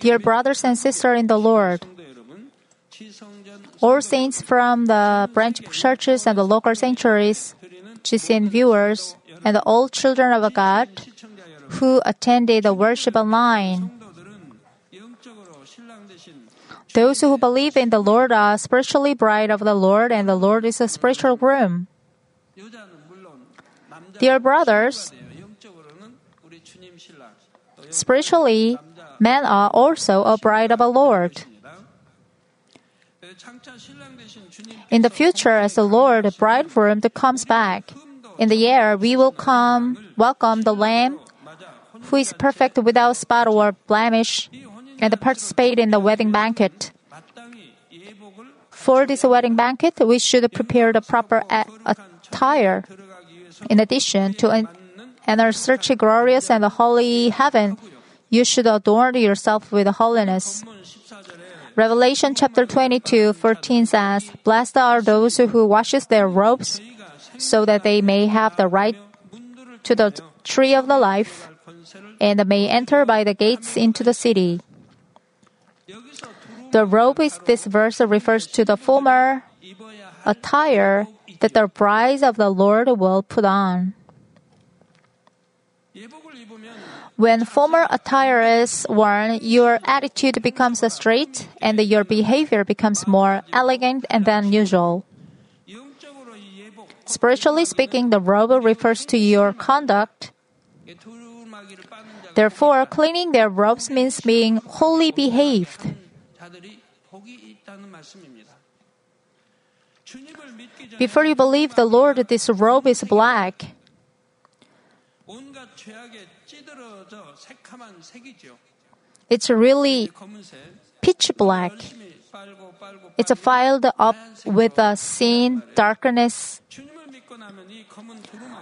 Dear brothers and sisters in the Lord, all saints from the branch churches and the local sanctuaries, GCN viewers, and all children of God who attended the worship online. Those who believe in the Lord are spiritually bride of the Lord, and the Lord is a spiritual groom. Dear brothers, Spiritually, men are also a bride of the Lord. In the future, as the Lord bridegroom comes back, in the air we will come welcome the Lamb, who is perfect without spot or blemish, and participate in the wedding banquet. For this wedding banquet, we should prepare the proper attire. In addition to and are searching glorious and holy heaven. You should adorn yourself with holiness. Revelation chapter 22, 14 says, Blessed are those who washes their robes, so that they may have the right to the tree of the life, and may enter by the gates into the city. The robe is this verse refers to the former attire that the bride of the Lord will put on. When formal attire is worn, your attitude becomes straight and your behavior becomes more elegant and than usual. Spiritually speaking, the robe refers to your conduct. Therefore, cleaning their robes means being wholly behaved. Before you believe the Lord, this robe is black. It's really pitch black. It's filled up with a sin, darkness.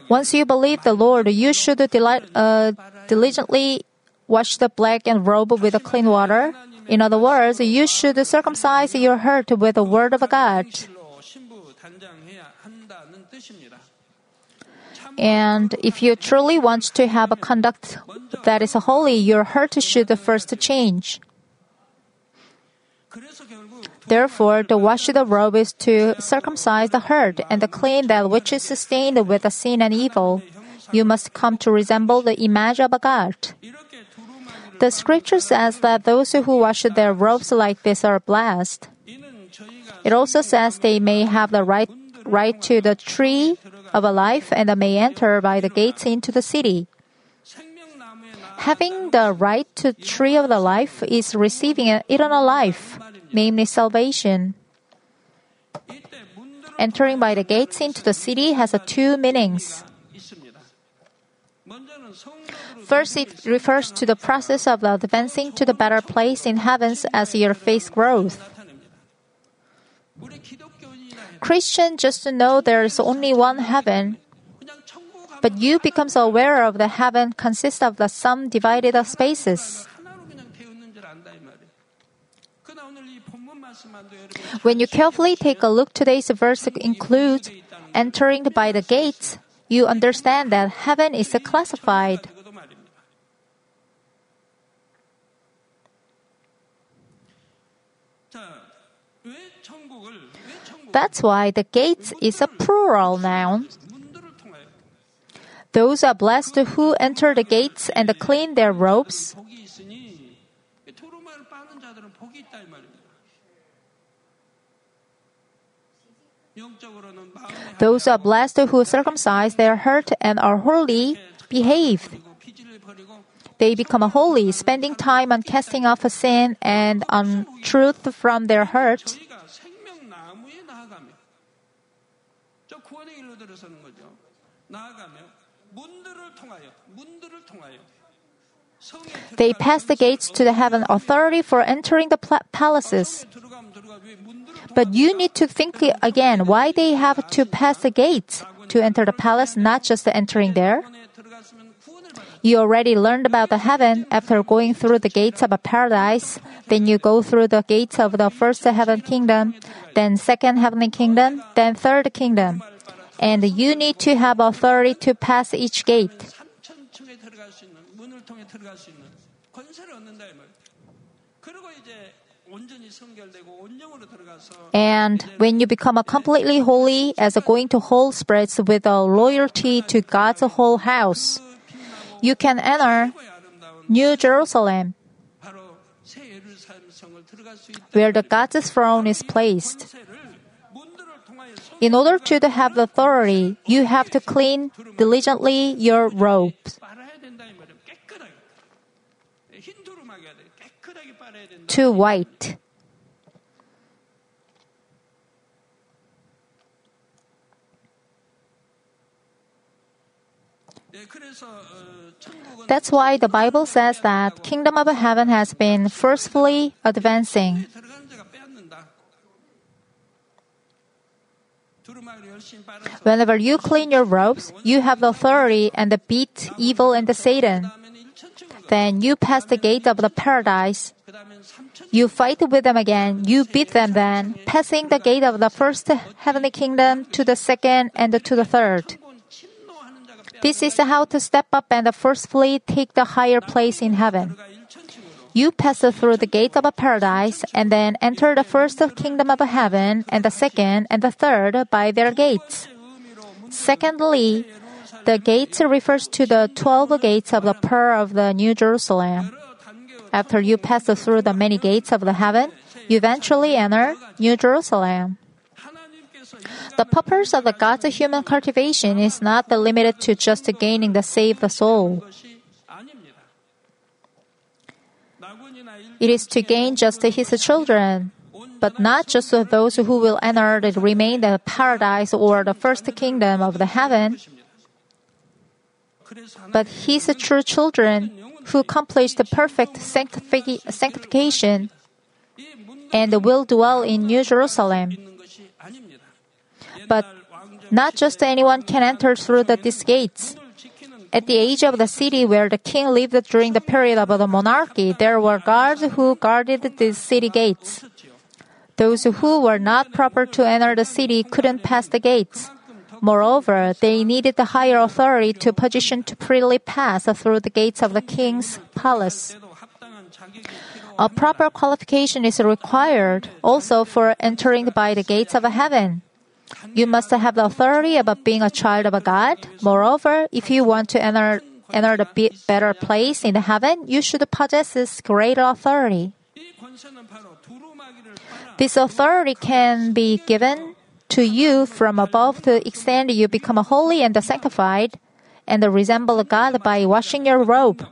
Once you believe the Lord, you should delight uh, diligently wash the black and robe with clean water. In other words, you should circumcise your heart with the word of God. And if you truly want to have a conduct that is holy, your heart should first change. Therefore, the wash the robe is to circumcise the heart and to clean that which is stained with sin and evil. You must come to resemble the image of a God. The scripture says that those who wash their robes like this are blessed. It also says they may have the right right to the tree of a life and may enter by the gates into the city. Having the right to tree of the life is receiving an eternal life, namely salvation. Entering by the gates into the city has two meanings. First, it refers to the process of advancing to the better place in heavens as your faith grows. Christian just know there's only one heaven, but you becomes aware of the heaven consists of the sum divided of spaces. When you carefully take a look, today's verse includes entering by the gates. You understand that heaven is classified. That's why the gates is a plural noun. Those are blessed who enter the gates and clean their robes. Those are blessed who circumcise their heart and are holy, behaved. They become holy, spending time on casting off sin and on truth from their heart. 구원의 일로 들어서는 거죠. 나아가며 문들을 통하여 문들을 통하여 성에 They pass the gates to the heaven authority for entering the pla- palaces. 들어가면 들어가 왜 문들을 통하여 But you need to think again why they have to pass the gates to enter the palace, not just entering there. 구원에 들어갔으면 구원을 받아. You already learned about the heaven after going through the gates of a paradise. Then you go through the gates of the first heaven kingdom, then second heavenly kingdom, then third kingdom. and you need to have authority to pass each gate. And when you become a completely holy, as a going to whole spirits with a loyalty to God's whole house, you can enter New Jerusalem, where the God's throne is placed. In order to have authority, you have to clean diligently your robes. To white. That's why the Bible says that kingdom of heaven has been forcefully advancing. Whenever you clean your robes, you have the authority and the beat evil and the Satan. Then you pass the gate of the paradise. You fight with them again, you beat them then, passing the gate of the first heavenly kingdom to the second and to the third. This is how to step up and forcefully take the higher place in heaven. You pass through the gate of paradise and then enter the first kingdom of heaven and the second and the third by their gates. Secondly, the gates refers to the 12 gates of the pearl of the New Jerusalem. After you pass through the many gates of the heaven, you eventually enter New Jerusalem. The purpose of the God's human cultivation is not limited to just gaining the saved soul. It is to gain just his children, but not just those who will enter the remain of paradise or the first kingdom of the heaven, but his true children who accomplish the perfect sanctification and will dwell in New Jerusalem. But not just anyone can enter through the, these gates. At the age of the city where the king lived during the period of the monarchy, there were guards who guarded the city gates. Those who were not proper to enter the city couldn't pass the gates. Moreover, they needed the higher authority to position to freely pass through the gates of the king's palace. A proper qualification is required also for entering by the gates of heaven. You must have the authority about being a child of a God. Moreover, if you want to enter, enter the better place in heaven, you should possess this greater authority. This authority can be given to you from above to extend you become holy and sanctified and resemble God by washing your robe.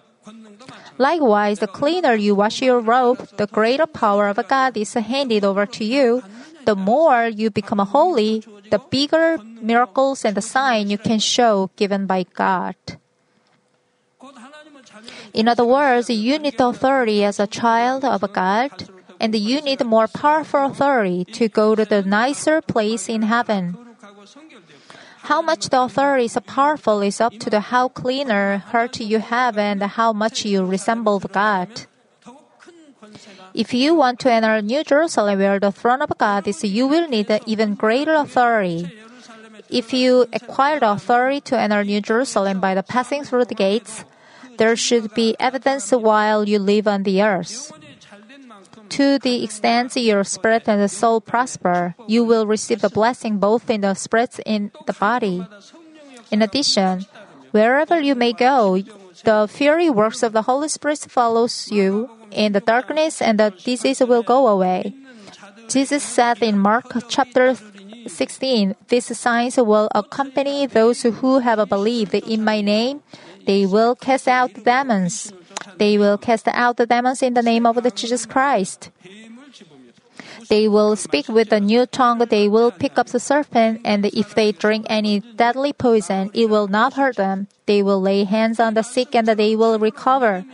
Likewise, the cleaner you wash your robe, the greater power of God is handed over to you, the more you become holy, the bigger miracles and the sign you can show given by God. In other words, you need authority as a child of God, and you need more powerful authority to go to the nicer place in heaven. How much the authority is powerful is up to the how cleaner heart you have and how much you resemble God. If you want to enter New Jerusalem where the throne of God is, you will need even greater authority. If you acquire the authority to enter New Jerusalem by the passing through the gates, there should be evidence while you live on the earth. To the extent your spirit and soul prosper, you will receive a blessing both in the spirit and the body. In addition, wherever you may go, the fiery works of the Holy Spirit follows you in the darkness and the disease will go away. Jesus said in Mark chapter 16, these signs will accompany those who have believed in my name. They will cast out demons. They will cast out the demons in the name of the Jesus Christ. They will speak with a new tongue, they will pick up the serpent, and if they drink any deadly poison, it will not hurt them. They will lay hands on the sick and they will recover.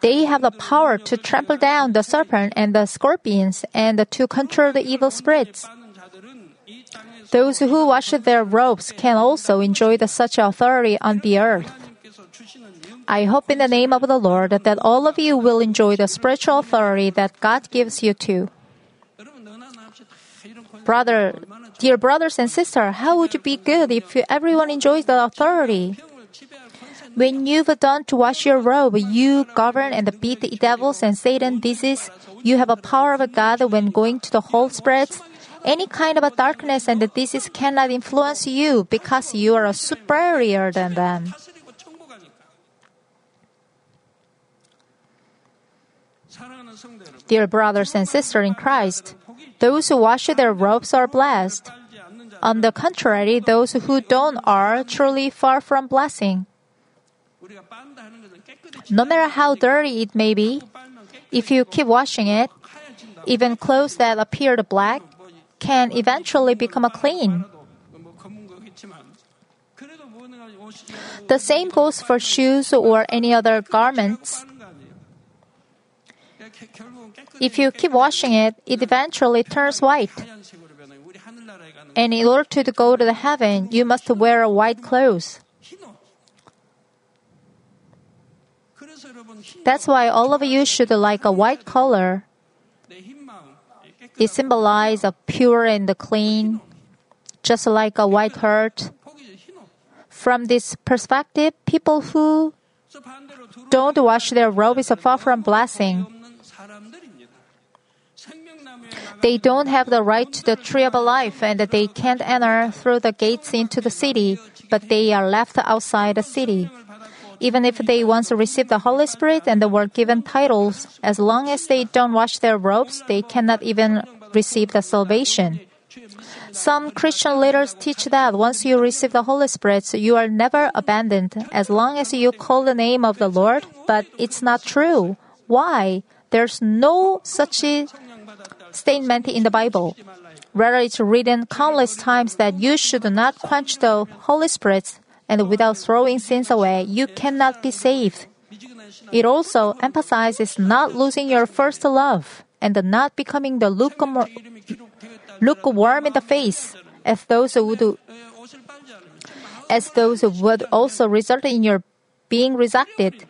They have the power to trample down the serpent and the scorpions and to control the evil spirits. Those who wash their robes can also enjoy the such authority on the earth. I hope in the name of the Lord that all of you will enjoy the spiritual authority that God gives you too. Brother, dear brothers and sisters, how would you be good if everyone enjoys the authority? When you've done to wash your robe, you govern and beat the devils and Satan This is You have a power of God when going to the whole spirits any kind of a darkness and disease cannot influence you because you are superior than them. Dear brothers and sisters in Christ, those who wash their robes are blessed. On the contrary, those who don't are truly far from blessing. No matter how dirty it may be, if you keep washing it, even clothes that appeared black, can eventually become clean. The same goes for shoes or any other garments. If you keep washing it, it eventually turns white. And in order to go to the heaven, you must wear a white clothes. That's why all of you should like a white color. It symbolizes a pure and clean, just like a white heart. From this perspective, people who don't wash their robes are far from blessing. They don't have the right to the tree of life and they can't enter through the gates into the city, but they are left outside the city. Even if they once received the Holy Spirit and were given titles, as long as they don't wash their robes, they cannot even receive the salvation. Some Christian leaders teach that once you receive the Holy Spirit, you are never abandoned as long as you call the name of the Lord, but it's not true. Why? There's no such statement in the Bible. Rather, it's written countless times that you should not quench the Holy Spirit, and without throwing sins away, you cannot be saved. It also emphasizes not losing your first love and not becoming the lukewarm, in the face as those who would, as those who would also result in your being rejected.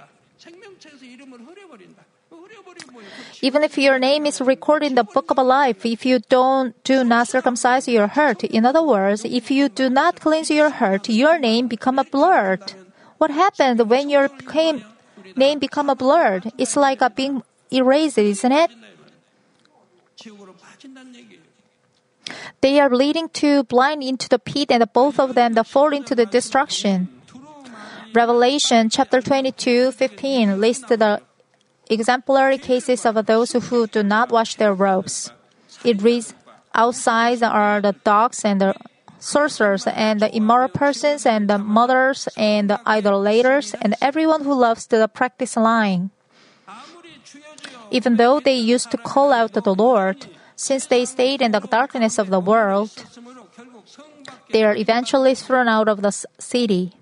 Even if your name is recorded in the book of life, if you don't do not circumcise your heart, in other words, if you do not cleanse your heart, your name become a blurred. What happened when your name become a blurred? It's like a being erased, isn't it? They are leading to blind into the pit, and both of them fall into the destruction. Revelation chapter 22, 15 lists the exemplary cases of those who do not wash their robes. It reads, Outside are the dogs and the sorcerers and the immoral persons and the mothers and the idolaters and everyone who loves to practice lying. Even though they used to call out to the Lord, since they stayed in the darkness of the world, they are eventually thrown out of the city.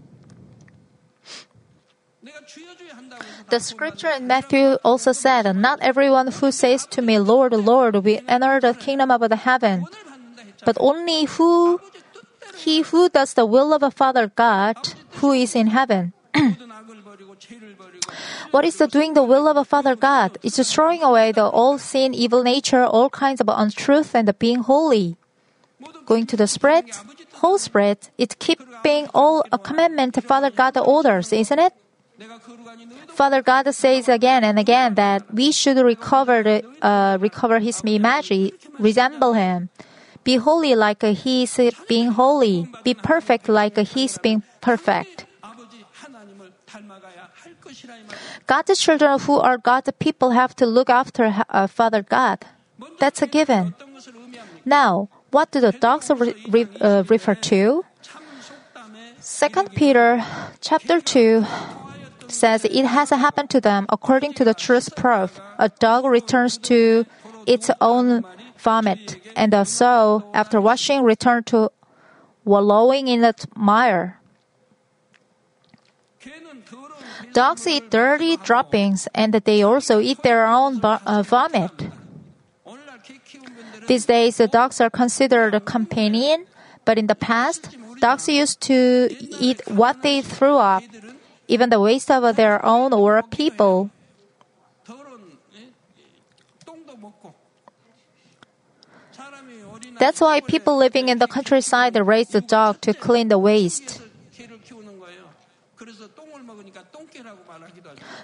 The scripture in Matthew also said, Not everyone who says to me, Lord, Lord, will enter the kingdom of the heaven, but only who he who does the will of a Father God who is in heaven. what is the doing the will of a Father God? It's throwing away the all sin, evil nature, all kinds of untruth, and being holy. Going to the spread, whole spirit, it's keeping all a commandment Father God orders, isn't it? Father God says again and again that we should recover, the, uh, recover His image, resemble Him. Be holy like He is being holy. Be perfect like He is being perfect. God's children who are God's people have to look after uh, Father God. That's a given. Now, what do the dogs re- re- uh, refer to? Second Peter chapter 2 says it has happened to them according to the truth proof. A dog returns to its own vomit, and the after washing, returned to wallowing in the mire. Dogs eat dirty droppings, and they also eat their own uh, vomit. These days, the dogs are considered a companion, but in the past, dogs used to eat what they threw up even the waste of their own or people. That's why people living in the countryside raise the dog to clean the waste.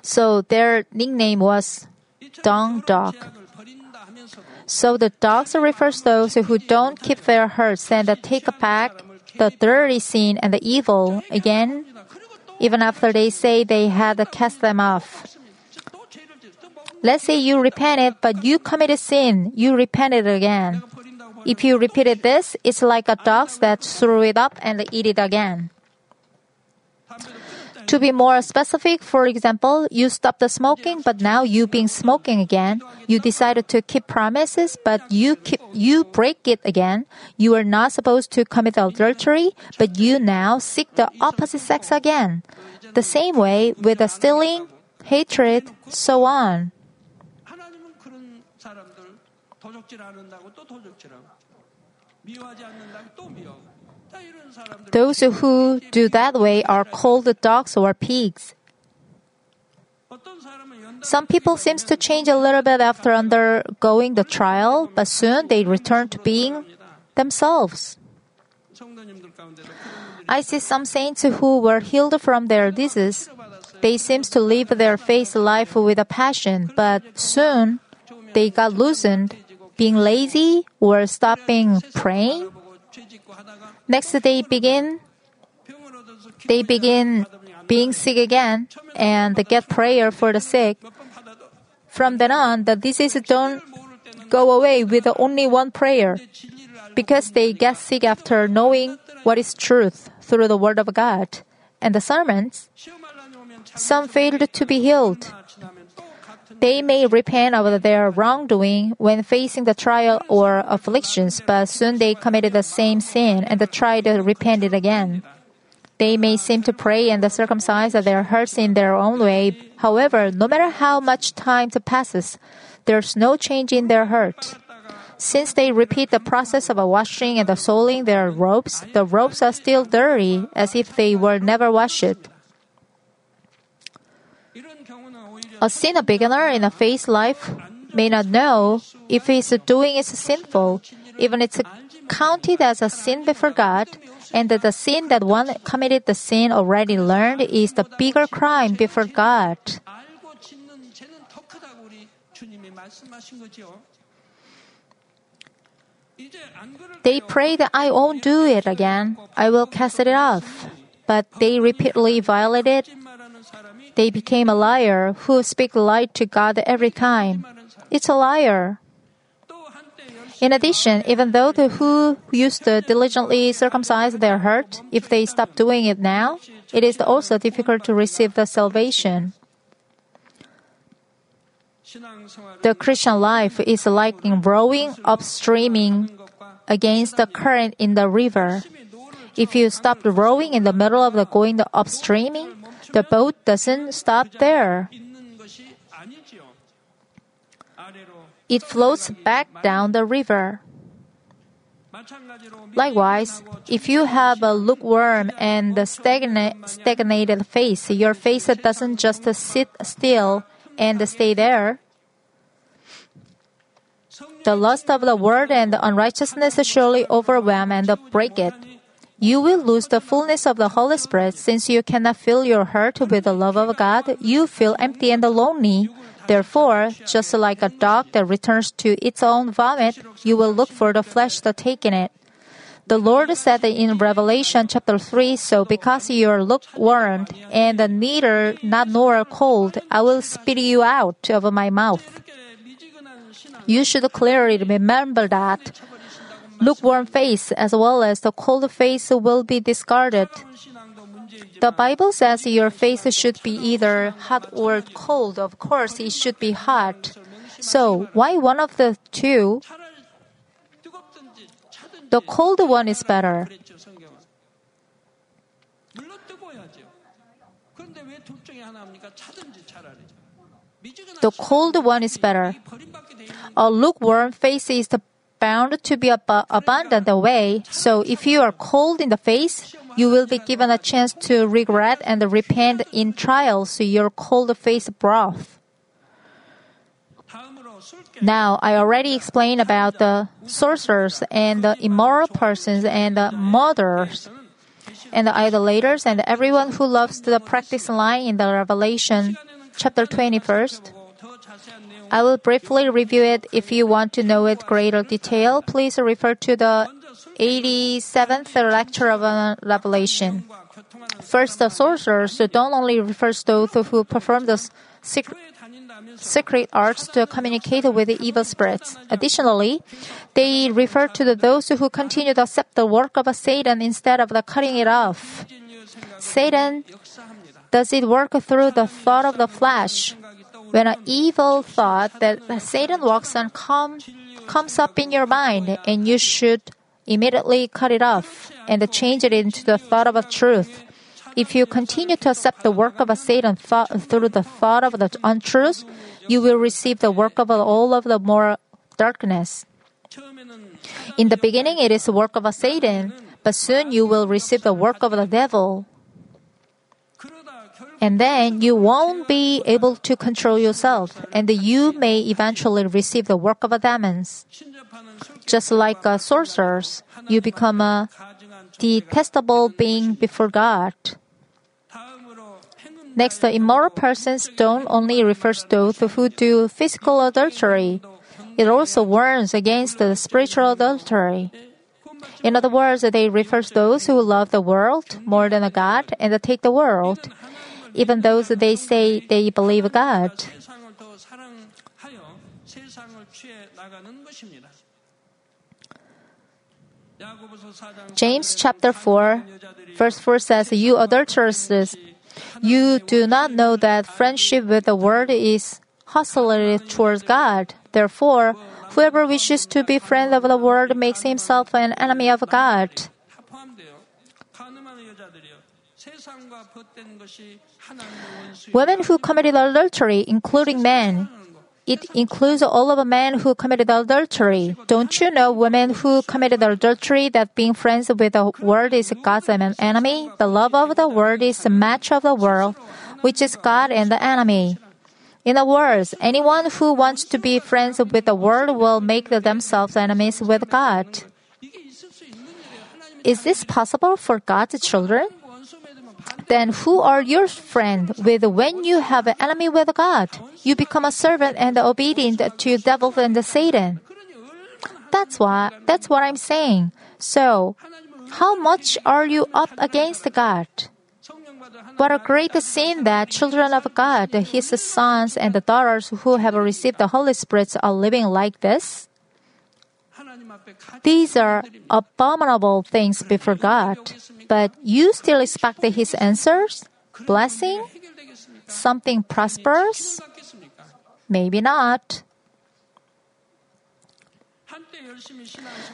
So their nickname was "dong dog. So the dogs refers those who don't keep their herds and take back the dirty sin and the evil again even after they say they had cast them off. Let's say you repented, but you committed sin. You repented again. If you repeated this, it's like a dog that threw it up and eat it again. To be more specific, for example, you stopped the smoking, but now you been smoking again. You decided to keep promises, but you keep, you break it again. You are not supposed to commit adultery, but you now seek the opposite sex again. The same way with the stealing, hatred, so on. Those who do that way are called dogs or pigs. Some people seems to change a little bit after undergoing the trial, but soon they return to being themselves. I see some saints who were healed from their disease. They seems to live their faith life with a passion, but soon they got loosened, being lazy or stopping praying Next, they begin, they begin being sick again and get prayer for the sick. From then on, the disease don't go away with only one prayer because they get sick after knowing what is truth through the Word of God and the sermons. Some failed to be healed they may repent of their wrongdoing when facing the trial or afflictions, but soon they committed the same sin and try to repent it again. They may seem to pray and circumcise their hearts in their own way. However, no matter how much time passes, there's no change in their heart. Since they repeat the process of washing and soiling their robes, the robes are still dirty as if they were never washed. A sin beginner in a faith life may not know if his doing is sinful, even it's counted as a sin before God, and that the sin that one committed the sin already learned is the bigger crime before God. They pray that I won't do it again. I will cast it off. But they repeatedly violate it they became a liar who speak lie to God every time. It's a liar. In addition, even though the who used to diligently circumcise their heart, if they stop doing it now, it is also difficult to receive the salvation. The Christian life is like rowing upstreaming against the current in the river. If you stop rowing in the middle of the going upstreaming, the boat doesn't stop there. It floats back down the river. Likewise, if you have a lukewarm and stagnant, stagnated face, your face doesn't just sit still and stay there. The lust of the world and the unrighteousness surely overwhelm and break it you will lose the fullness of the Holy Spirit since you cannot fill your heart with the love of God. You feel empty and lonely. Therefore, just like a dog that returns to its own vomit, you will look for the flesh that taken it. The Lord said in Revelation chapter 3, So because you are lukewarm and neither not nor cold, I will spit you out of my mouth. You should clearly remember that lukewarm face as well as the cold face will be discarded. The Bible says your face should be either hot or cold. Of course, it should be hot. So, why one of the two? The cold one is better. The cold one is better. A lukewarm face is the bound to be ab- abandoned away. So if you are cold in the face, you will be given a chance to regret and repent in trials your cold face broth. Now, I already explained about the sorcerers and the immoral persons and the murderers and the idolaters and everyone who loves to practice lying in the Revelation chapter 21st. I will briefly review it. If you want to know it greater detail, please refer to the 87th lecture of uh, Revelation. First, the sorcerers don't only refer to those who perform the secret, secret arts to communicate with the evil spirits. Additionally, they refer to those who continue to accept the work of Satan instead of the cutting it off. Satan does it work through the thought of the flesh. When an evil thought that Satan walks on come, comes up in your mind, and you should immediately cut it off and change it into the thought of a truth. If you continue to accept the work of a Satan thought, through the thought of the untruth, you will receive the work of all of the more darkness. In the beginning, it is the work of a Satan, but soon you will receive the work of the devil. And then you won't be able to control yourself, and you may eventually receive the work of the demons. Just like uh, sorcerers, you become a detestable being before God. Next, the immoral persons don't only refer to those who do physical adultery. It also warns against the spiritual adultery. In other words, they refer to those who love the world more than God and take the world, even those they say they believe God. James chapter 4, verse 4 says, You adulteresses, you do not know that friendship with the world is hostility towards God. Therefore, whoever wishes to be friend of the world makes himself an enemy of God. Women who committed adultery, including men, it includes all of men who committed adultery. Don't you know women who committed adultery that being friends with the world is God's enemy? The love of the world is the match of the world, which is God and the enemy. In other words, anyone who wants to be friends with the world will make themselves enemies with God. Is this possible for God's children? Then who are your friend with when you have an enemy with God? You become a servant and obedient to devil and Satan. That's why that's what I'm saying. So, how much are you up against God? What a great sin that children of God, His sons and daughters who have received the Holy Spirit, are living like this. These are abominable things before God, but you still expect His answers? Blessing? Something prosperous? Maybe not.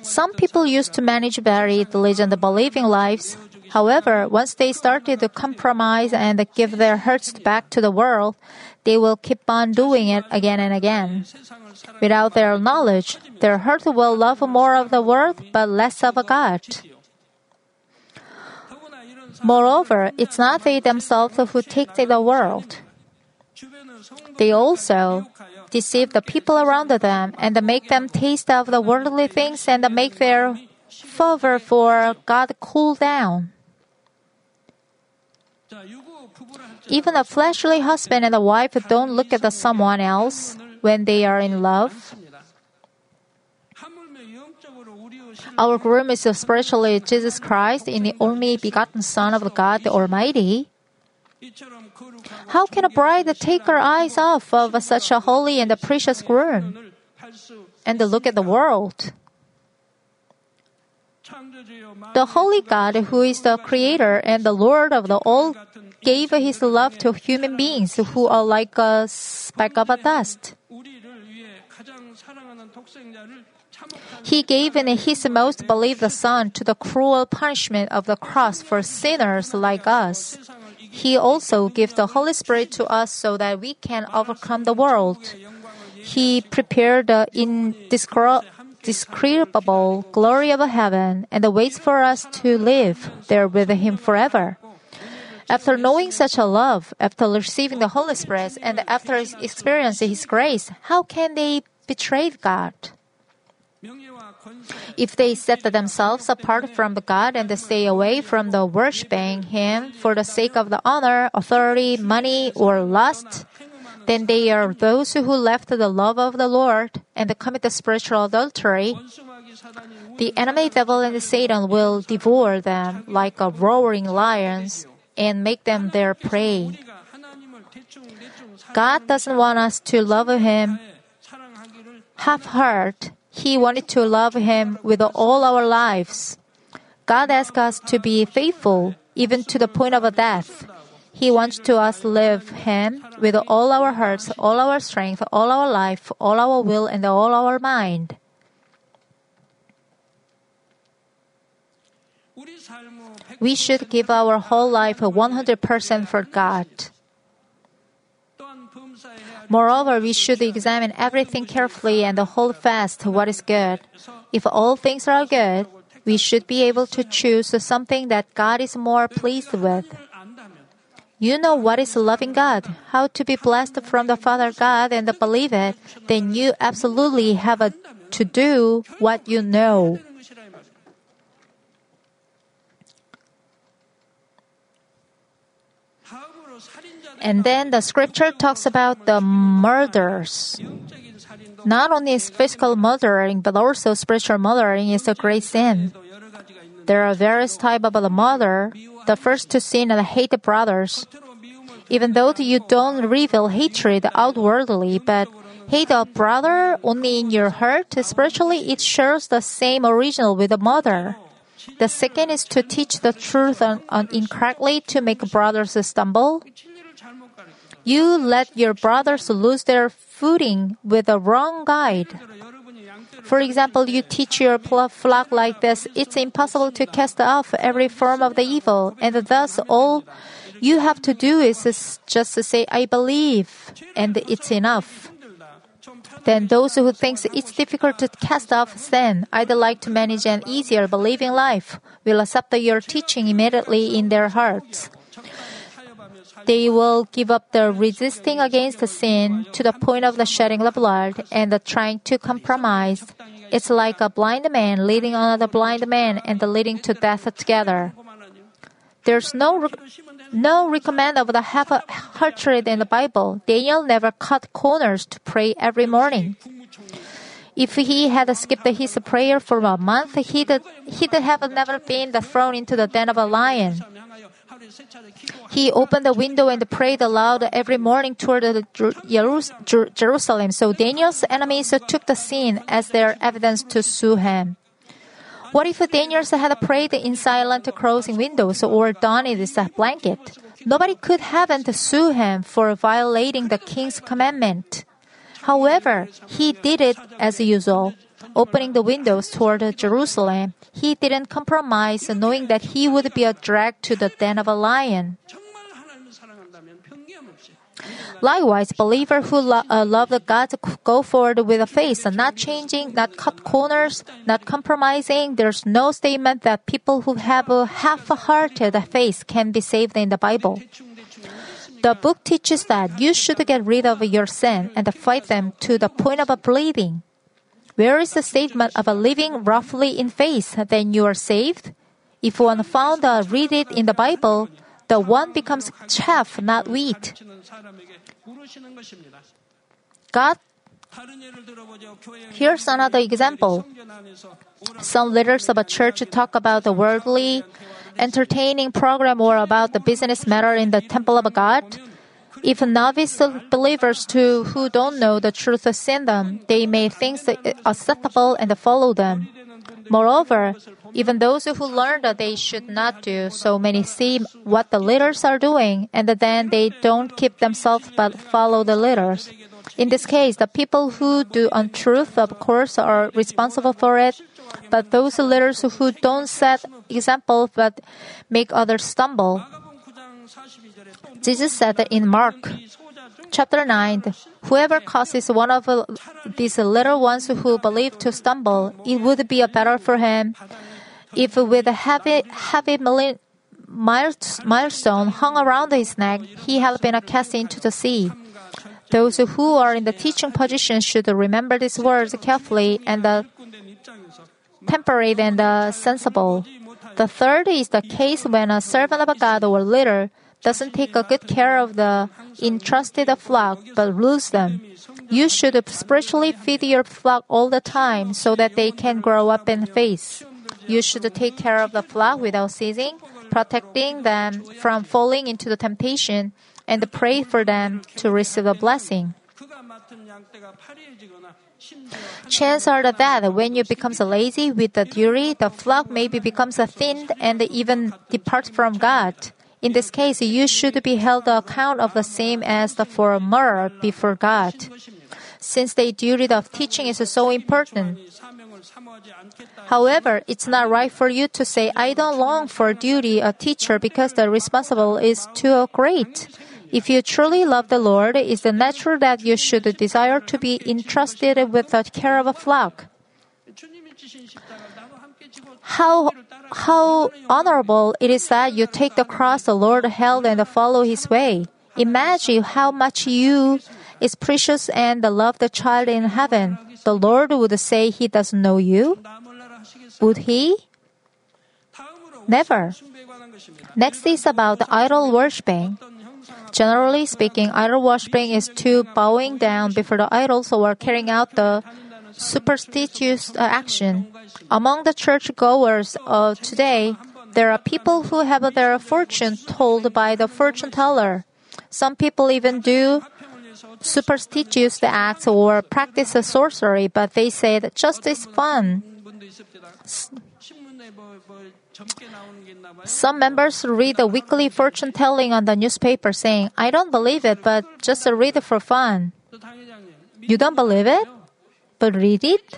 Some people used to manage very diligent believing lives. However, once they started to compromise and give their hearts back to the world, they will keep on doing it again and again. Without their knowledge, their heart will love more of the world but less of God. Moreover, it's not they themselves who take the world. They also deceive the people around them and make them taste of the worldly things and make their fervor for God cool down. Even a fleshly husband and a wife don't look at someone else when they are in love. Our groom is spiritually Jesus Christ in the only begotten Son of God the Almighty. How can a bride take her eyes off of such a holy and a precious groom and look at the world? The Holy God, who is the Creator and the Lord of the all, gave His love to human beings who are like a speck of dust. He gave in His most beloved Son to the cruel punishment of the cross for sinners like us. He also gives the Holy Spirit to us so that we can overcome the world. He prepared the indescribable glory of heaven and waits for us to live there with Him forever. After knowing such a love, after receiving the Holy Spirit, and after experiencing His grace, how can they betray God. If they set themselves apart from God and stay away from the worshiping Him for the sake of the honor, authority, money, or lust, then they are those who left the love of the Lord and commit the spiritual adultery. The enemy devil and Satan will devour them like a roaring lions and make them their prey. God doesn't want us to love Him half hearted he wanted to love Him with all our lives. God asks us to be faithful even to the point of death. He wants to us live Him with all our hearts, all our strength, all our life, all our will, and all our mind. We should give our whole life 100% for God. Moreover, we should examine everything carefully and hold fast to what is good. If all things are good, we should be able to choose something that God is more pleased with. You know what is loving God, how to be blessed from the Father God and believe it, then you absolutely have a, to do what you know. And then the scripture talks about the murders. Not only is physical murdering, but also spiritual murdering is a great sin. There are various types of murder. The first to sin and hate brothers. Even though you don't reveal hatred outwardly, but hate a brother only in your heart, spiritually it shares the same original with the mother. The second is to teach the truth on, on incorrectly to make brothers stumble. You let your brothers lose their footing with a wrong guide. For example, you teach your flock like this, it's impossible to cast off every form of the evil, and thus all you have to do is just to say, I believe, and it's enough. Then those who think it's difficult to cast off sin, I'd like to manage an easier believing life, will accept your teaching immediately in their hearts. They will give up the resisting against the sin to the point of the shedding of blood and the trying to compromise. It's like a blind man leading another blind man and the leading to death together. There's no no recommend of the half-hearted in the Bible. Daniel never cut corners to pray every morning. If he had skipped his prayer for a month, he'd, he'd have never been thrown into the den of a lion. He opened the window and prayed aloud every morning toward Jerusalem, so Daniel's enemies took the scene as their evidence to sue him. What if Daniel had prayed in silent closing windows or donned his blanket? Nobody could haven't sue him for violating the king's commandment. However, he did it as usual, opening the windows toward Jerusalem. He didn't compromise, knowing that he would be dragged to the den of a lion. Likewise, believer who lo- uh, love the God go forward with a faith, not changing, not cut corners, not compromising. There's no statement that people who have a half-hearted faith can be saved in the Bible. The book teaches that you should get rid of your sin and fight them to the point of bleeding. Where is the statement of a living roughly in faith, then you are saved? If one found a read it in the Bible, the one becomes chaff, not wheat. God Here's another example. Some leaders of a church talk about the worldly, entertaining program or about the business matter in the temple of God. If novice believers too who don't know the truth sin them, they may think acceptable and follow them. Moreover, even those who learn that they should not do so many see what the leaders are doing, and then they don't keep themselves but follow the leaders. In this case, the people who do untruth, of course, are responsible for it, but those leaders who don't set example but make others stumble. Jesus said in Mark chapter 9, whoever causes one of these little ones who believe to stumble, it would be better for him if with a heavy, heavy milestone hung around his neck, he had been cast into the sea. Those who are in the teaching position should remember these words carefully and the temperate and the sensible. The third is the case when a servant of God or leader doesn't take a good care of the entrusted flock but lose them. You should spiritually feed your flock all the time so that they can grow up in faith. You should take care of the flock without ceasing, protecting them from falling into the temptation, and pray for them to receive a blessing. Chances are that when you become lazy with the duty, the flock maybe becomes thinned and even depart from God. In this case, you should be held account of the same as the former before God. Since the duty of teaching is so important. However, it's not right for you to say, I don't long for duty a teacher because the responsibility is too great. If you truly love the Lord, it's natural that you should desire to be entrusted with the care of a flock. How, how honorable it is that you take the cross the Lord held and follow His way. Imagine how much you is precious and love the child in heaven. The Lord would say He doesn't know you. Would He? Never. Next is about idol worshipping. Generally speaking, idol worshipping is to bowing down before the idols or carrying out the superstitious uh, action. Among the churchgoers of today, there are people who have their fortune told by the fortune teller. Some people even do superstitious acts or practice sorcery, but they say that just is fun. Some members read the weekly fortune telling on the newspaper saying, I don't believe it, but just read it for fun. You don't believe it? But read it?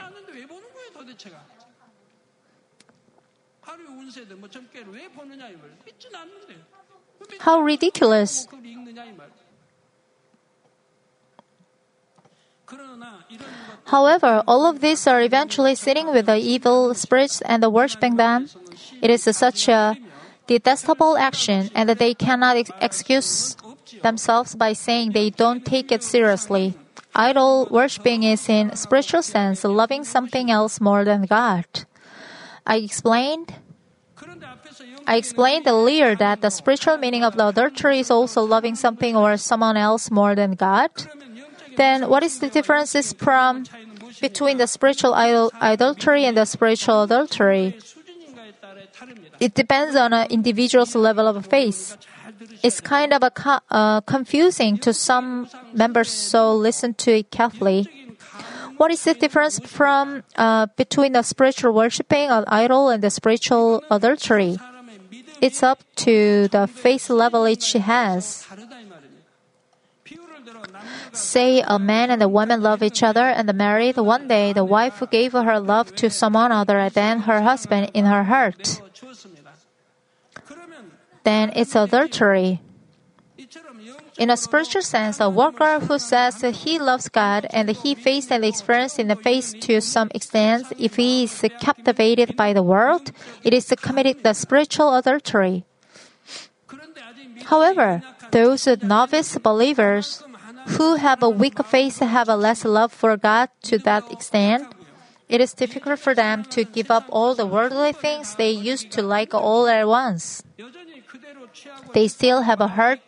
How ridiculous. However, all of these are eventually sitting with the evil spirits and the worshiping them. It is such a detestable action, and they cannot ex- excuse themselves by saying they don't take it seriously. Idol worshipping is, in spiritual sense, loving something else more than God. I explained. I explained earlier that the spiritual meaning of the adultery is also loving something or someone else more than God. Then, what is the differences from between the spiritual idol, adultery and the spiritual adultery? It depends on an individual's level of faith. It's kind of a co- uh, confusing to some members, so listen to it carefully. What is the difference from uh, between the spiritual worshiping of idol and the spiritual adultery? It's up to the faith level each has. Say a man and a woman love each other and married. One day, the wife gave her love to someone other than her husband in her heart. Then it's adultery. In a spiritual sense, a worker who says he loves God and he faced and experienced in the face to some extent, if he is captivated by the world, it is committed the spiritual adultery. However, those novice believers who have a weak faith have a less love for God to that extent. It is difficult for them to give up all the worldly things they used to like all at once. They still have a heart,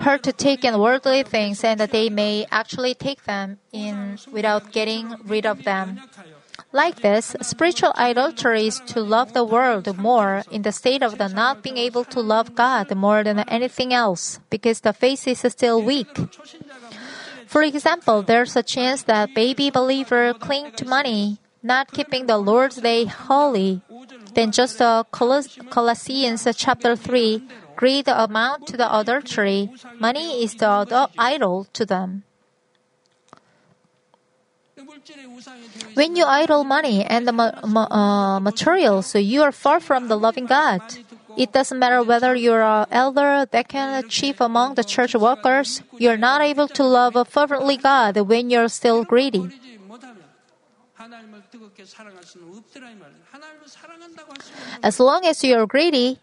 heart to take in worldly things and that they may actually take them in without getting rid of them. Like this, spiritual idolatry is to love the world more in the state of the not being able to love God more than anything else because the faith is still weak. For example, there's a chance that baby believer cling to money, not keeping the Lord's Day holy. Then just uh, Colossians chapter 3, greed amount to the adultery. Money is the idol to them. When you idol money and the ma- ma- uh, materials, you are far from the loving God. It doesn't matter whether you're an elder, deacon, chief among the church workers, you're not able to love fervently God when you're still greedy. As long as you are greedy,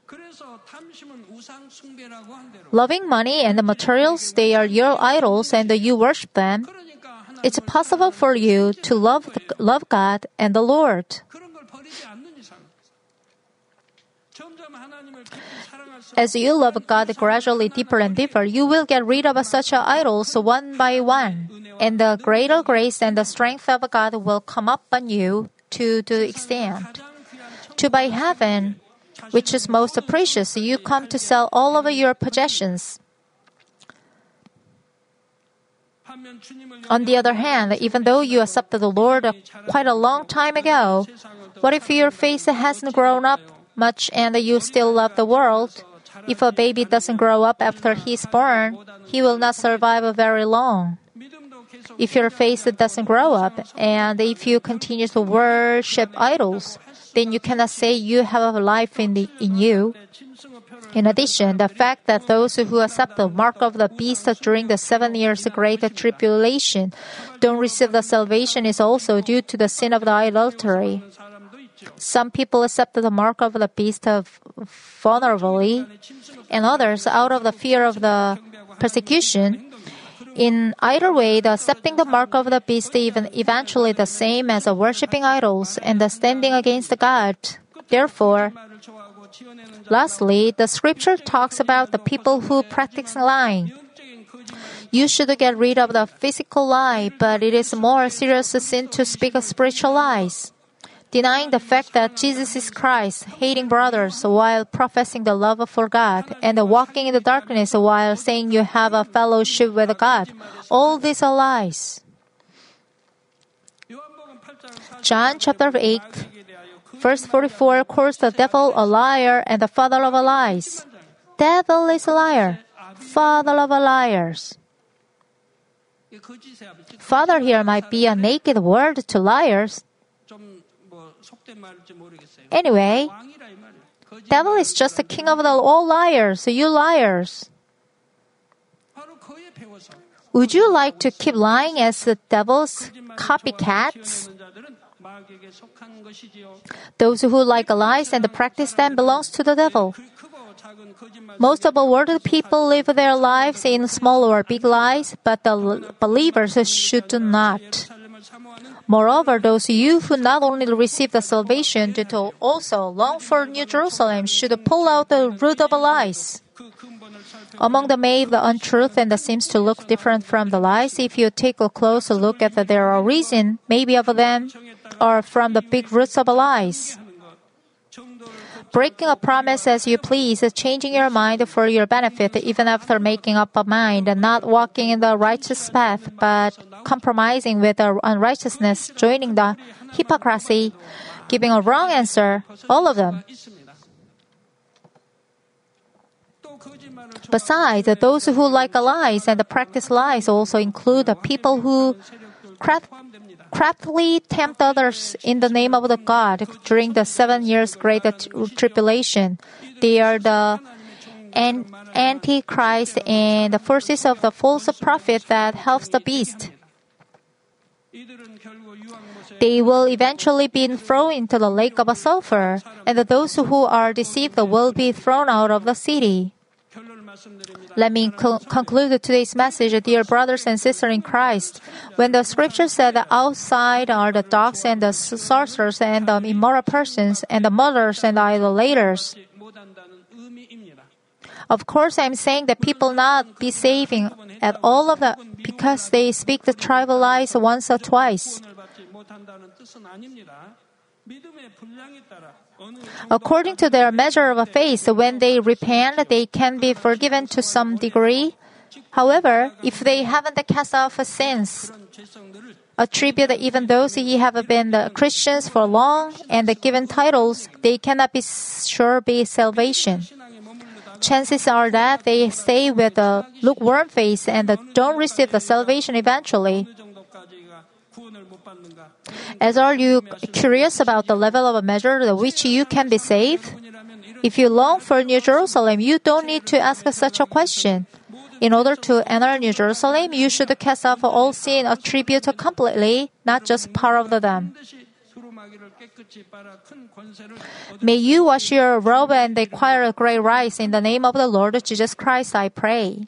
loving money and the materials, they are your idols and you worship them. It's possible for you to love, the, love God and the Lord. As you love God gradually deeper and deeper, you will get rid of such idols one by one and the greater grace and the strength of God will come upon you to the extent. To buy heaven, which is most precious, you come to sell all of your possessions. On the other hand, even though you accepted the Lord quite a long time ago, what if your face hasn't grown up much and you still love the world? If a baby doesn't grow up after he's born, he will not survive very long if your face doesn't grow up, and if you continue to worship idols, then you cannot say you have a life in, the, in you. In addition, the fact that those who accept the mark of the beast during the seven years great tribulation don't receive the salvation is also due to the sin of the idolatry. Some people accept the mark of the beast of vulnerably, and others out of the fear of the persecution in either way, the accepting the mark of the beast even eventually the same as worshipping idols and the standing against God. Therefore, lastly, the scripture talks about the people who practice lying. You should get rid of the physical lie, but it is more serious sin to speak spiritual lies denying the fact that Jesus is Christ, hating brothers while professing the love for God, and walking in the darkness while saying you have a fellowship with God. All these are lies. John chapter 8, verse 44 calls the devil a liar and the father of lies. Devil is a liar, father of liars. Father here might be a naked word to liars, Anyway, devil is just the king of the, all liars, you liars. Would you like to keep lying as the devil's copycats? Those who like lies and practice them belongs to the devil. Most of the world people live their lives in small or big lies, but the believers should not. Moreover, those you who not only receive the salvation but also long for New Jerusalem should pull out the root of lies. Among the made the untruth and that seems to look different from the lies, if you take a closer look at the, their origin, maybe of them are from the big roots of lies breaking a promise as you please, changing your mind for your benefit even after making up a mind, not walking in the righteous path, but compromising with the unrighteousness, joining the hypocrisy, giving a wrong answer, all of them. Besides, those who like lies and practice lies also include the people who craftily tempt others in the name of the God during the seven years great tribulation. They are the antichrist and the forces of the false prophet that helps the beast. They will eventually be thrown into the lake of sulfur, and those who are deceived will be thrown out of the city. Let me co- conclude today's message, dear brothers and sisters in Christ. When the scripture said that outside are the dogs and the sorcerers and the immoral persons and the murderers and the idolaters, of course, I'm saying that people not be saving at all of that because they speak the tribal lies once or twice. According to their measure of faith, when they repent, they can be forgiven to some degree. However, if they haven't cast off sins, attribute even those who have been Christians for long and given titles, they cannot be sure be salvation. Chances are that they stay with a lukewarm faith and don't receive the salvation eventually. As are you curious about the level of a measure to which you can be saved? If you long for New Jerusalem, you don't need to ask such a question. In order to enter New Jerusalem, you should cast off all sin attributed completely, not just part of them. May you wash your robe and acquire a great rise in the name of the Lord Jesus Christ, I pray.